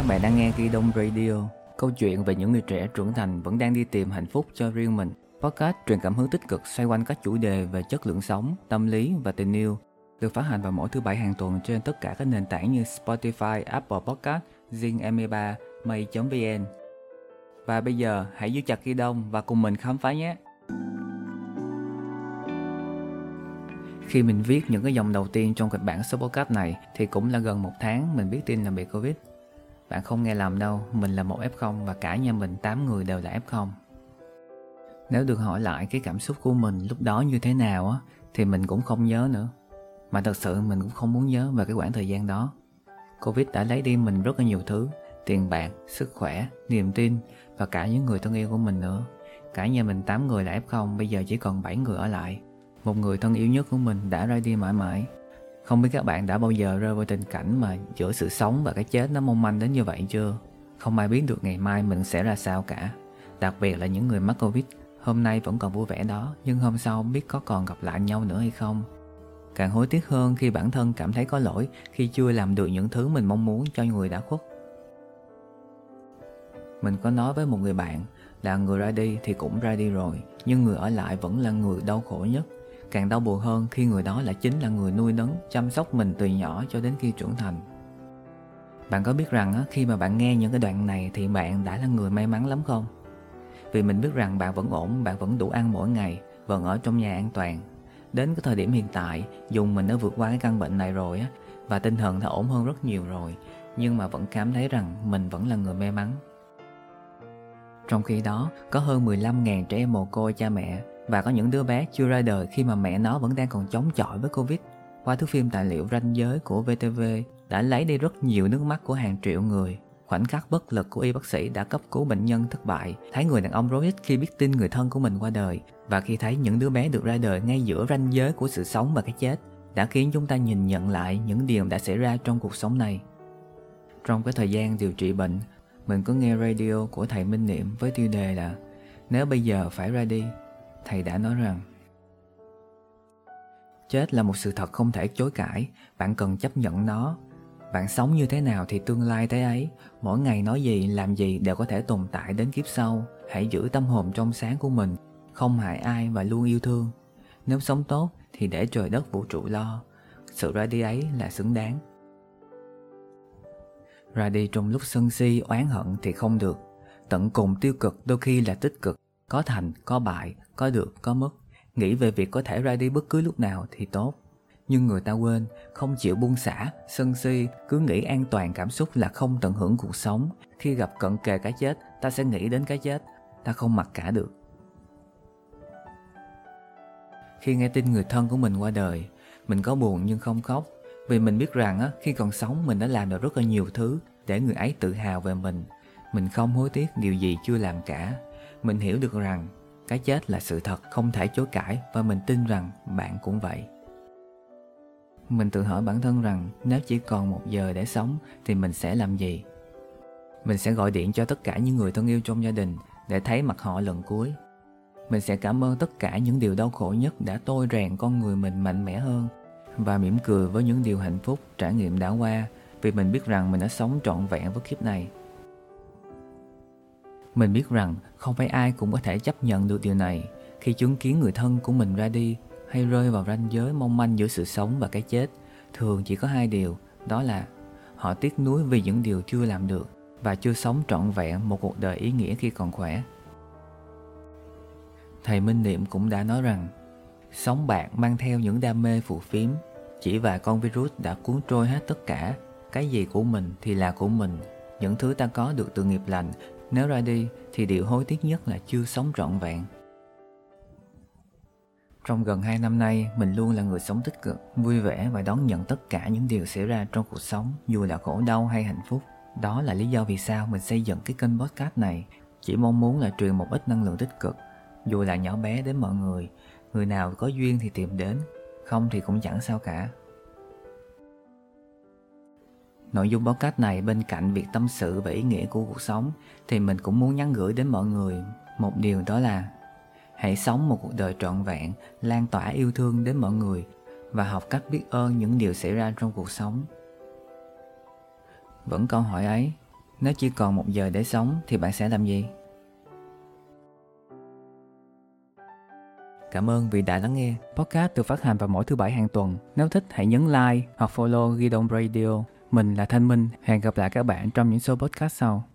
Các bạn đang nghe Ghi Đông Radio, câu chuyện về những người trẻ trưởng thành vẫn đang đi tìm hạnh phúc cho riêng mình. Podcast truyền cảm hứng tích cực xoay quanh các chủ đề về chất lượng sống, tâm lý và tình yêu, được phát hành vào mỗi thứ bảy hàng tuần trên tất cả các nền tảng như Spotify, Apple Podcast, Zing M3, May.vn. Và bây giờ hãy giữ chặt Ghi Đông và cùng mình khám phá nhé! Khi mình viết những cái dòng đầu tiên trong kịch bản số podcast này thì cũng là gần một tháng mình biết tin là bị Covid. Bạn không nghe lầm đâu, mình là một F0 và cả nhà mình 8 người đều là F0. Nếu được hỏi lại cái cảm xúc của mình lúc đó như thế nào á thì mình cũng không nhớ nữa. Mà thật sự mình cũng không muốn nhớ về cái khoảng thời gian đó. Covid đã lấy đi mình rất là nhiều thứ, tiền bạc, sức khỏe, niềm tin và cả những người thân yêu của mình nữa. Cả nhà mình 8 người là F0, bây giờ chỉ còn 7 người ở lại. Một người thân yêu nhất của mình đã ra đi mãi mãi. Không biết các bạn đã bao giờ rơi vào tình cảnh mà giữa sự sống và cái chết nó mong manh đến như vậy chưa? Không ai biết được ngày mai mình sẽ ra sao cả. Đặc biệt là những người mắc Covid, hôm nay vẫn còn vui vẻ đó, nhưng hôm sau biết có còn gặp lại nhau nữa hay không. Càng hối tiếc hơn khi bản thân cảm thấy có lỗi khi chưa làm được những thứ mình mong muốn cho người đã khuất. Mình có nói với một người bạn là người ra đi thì cũng ra đi rồi, nhưng người ở lại vẫn là người đau khổ nhất Càng đau buồn hơn khi người đó lại chính là người nuôi nấng, chăm sóc mình từ nhỏ cho đến khi trưởng thành. Bạn có biết rằng khi mà bạn nghe những cái đoạn này thì bạn đã là người may mắn lắm không? Vì mình biết rằng bạn vẫn ổn, bạn vẫn đủ ăn mỗi ngày, vẫn ở trong nhà an toàn. Đến cái thời điểm hiện tại, dùng mình đã vượt qua cái căn bệnh này rồi á, và tinh thần đã ổn hơn rất nhiều rồi, nhưng mà vẫn cảm thấy rằng mình vẫn là người may mắn. Trong khi đó, có hơn 15.000 trẻ em mồ côi cha mẹ và có những đứa bé chưa ra đời khi mà mẹ nó vẫn đang còn chống chọi với Covid. Qua thước phim tài liệu ranh giới của VTV đã lấy đi rất nhiều nước mắt của hàng triệu người. Khoảnh khắc bất lực của y bác sĩ đã cấp cứu bệnh nhân thất bại, thấy người đàn ông Rohit khi biết tin người thân của mình qua đời và khi thấy những đứa bé được ra đời ngay giữa ranh giới của sự sống và cái chết đã khiến chúng ta nhìn nhận lại những điều đã xảy ra trong cuộc sống này. Trong cái thời gian điều trị bệnh, mình có nghe radio của thầy Minh Niệm với tiêu đề là Nếu bây giờ phải ra đi thầy đã nói rằng, chết là một sự thật không thể chối cãi, bạn cần chấp nhận nó. Bạn sống như thế nào thì tương lai thế ấy. Mỗi ngày nói gì, làm gì đều có thể tồn tại đến kiếp sau. Hãy giữ tâm hồn trong sáng của mình, không hại ai và luôn yêu thương. Nếu sống tốt thì để trời đất vũ trụ lo. Sự ra đi ấy là xứng đáng. Ra đi trong lúc sân si, oán hận thì không được. Tận cùng tiêu cực đôi khi là tích cực có thành có bại có được có mất. Nghĩ về việc có thể ra đi bất cứ lúc nào thì tốt. Nhưng người ta quên không chịu buông xả sân si cứ nghĩ an toàn cảm xúc là không tận hưởng cuộc sống. Khi gặp cận kề cái chết ta sẽ nghĩ đến cái chết. Ta không mặc cả được. Khi nghe tin người thân của mình qua đời mình có buồn nhưng không khóc. Vì mình biết rằng á, khi còn sống mình đã làm được rất là nhiều thứ để người ấy tự hào về mình. Mình không hối tiếc điều gì chưa làm cả mình hiểu được rằng cái chết là sự thật, không thể chối cãi và mình tin rằng bạn cũng vậy. Mình tự hỏi bản thân rằng nếu chỉ còn một giờ để sống thì mình sẽ làm gì? Mình sẽ gọi điện cho tất cả những người thân yêu trong gia đình để thấy mặt họ lần cuối. Mình sẽ cảm ơn tất cả những điều đau khổ nhất đã tôi rèn con người mình mạnh mẽ hơn và mỉm cười với những điều hạnh phúc, trải nghiệm đã qua vì mình biết rằng mình đã sống trọn vẹn với kiếp này mình biết rằng không phải ai cũng có thể chấp nhận được điều này khi chứng kiến người thân của mình ra đi hay rơi vào ranh giới mong manh giữa sự sống và cái chết. Thường chỉ có hai điều, đó là họ tiếc nuối vì những điều chưa làm được và chưa sống trọn vẹn một cuộc đời ý nghĩa khi còn khỏe. Thầy Minh Niệm cũng đã nói rằng Sống bạc mang theo những đam mê phù phiếm Chỉ vài con virus đã cuốn trôi hết tất cả Cái gì của mình thì là của mình Những thứ ta có được từ nghiệp lành nếu ra đi thì điều hối tiếc nhất là chưa sống trọn vẹn. Trong gần 2 năm nay, mình luôn là người sống tích cực, vui vẻ và đón nhận tất cả những điều xảy ra trong cuộc sống, dù là khổ đau hay hạnh phúc. Đó là lý do vì sao mình xây dựng cái kênh podcast này. Chỉ mong muốn là truyền một ít năng lượng tích cực, dù là nhỏ bé đến mọi người. Người nào có duyên thì tìm đến, không thì cũng chẳng sao cả. Nội dung podcast này bên cạnh việc tâm sự về ý nghĩa của cuộc sống thì mình cũng muốn nhắn gửi đến mọi người một điều đó là hãy sống một cuộc đời trọn vẹn, lan tỏa yêu thương đến mọi người và học cách biết ơn những điều xảy ra trong cuộc sống. Vẫn câu hỏi ấy, nếu chỉ còn một giờ để sống thì bạn sẽ làm gì? Cảm ơn vì đã lắng nghe. Podcast được phát hành vào mỗi thứ bảy hàng tuần. Nếu thích hãy nhấn like hoặc follow Gidon Radio mình là Thanh Minh, hẹn gặp lại các bạn trong những số podcast sau.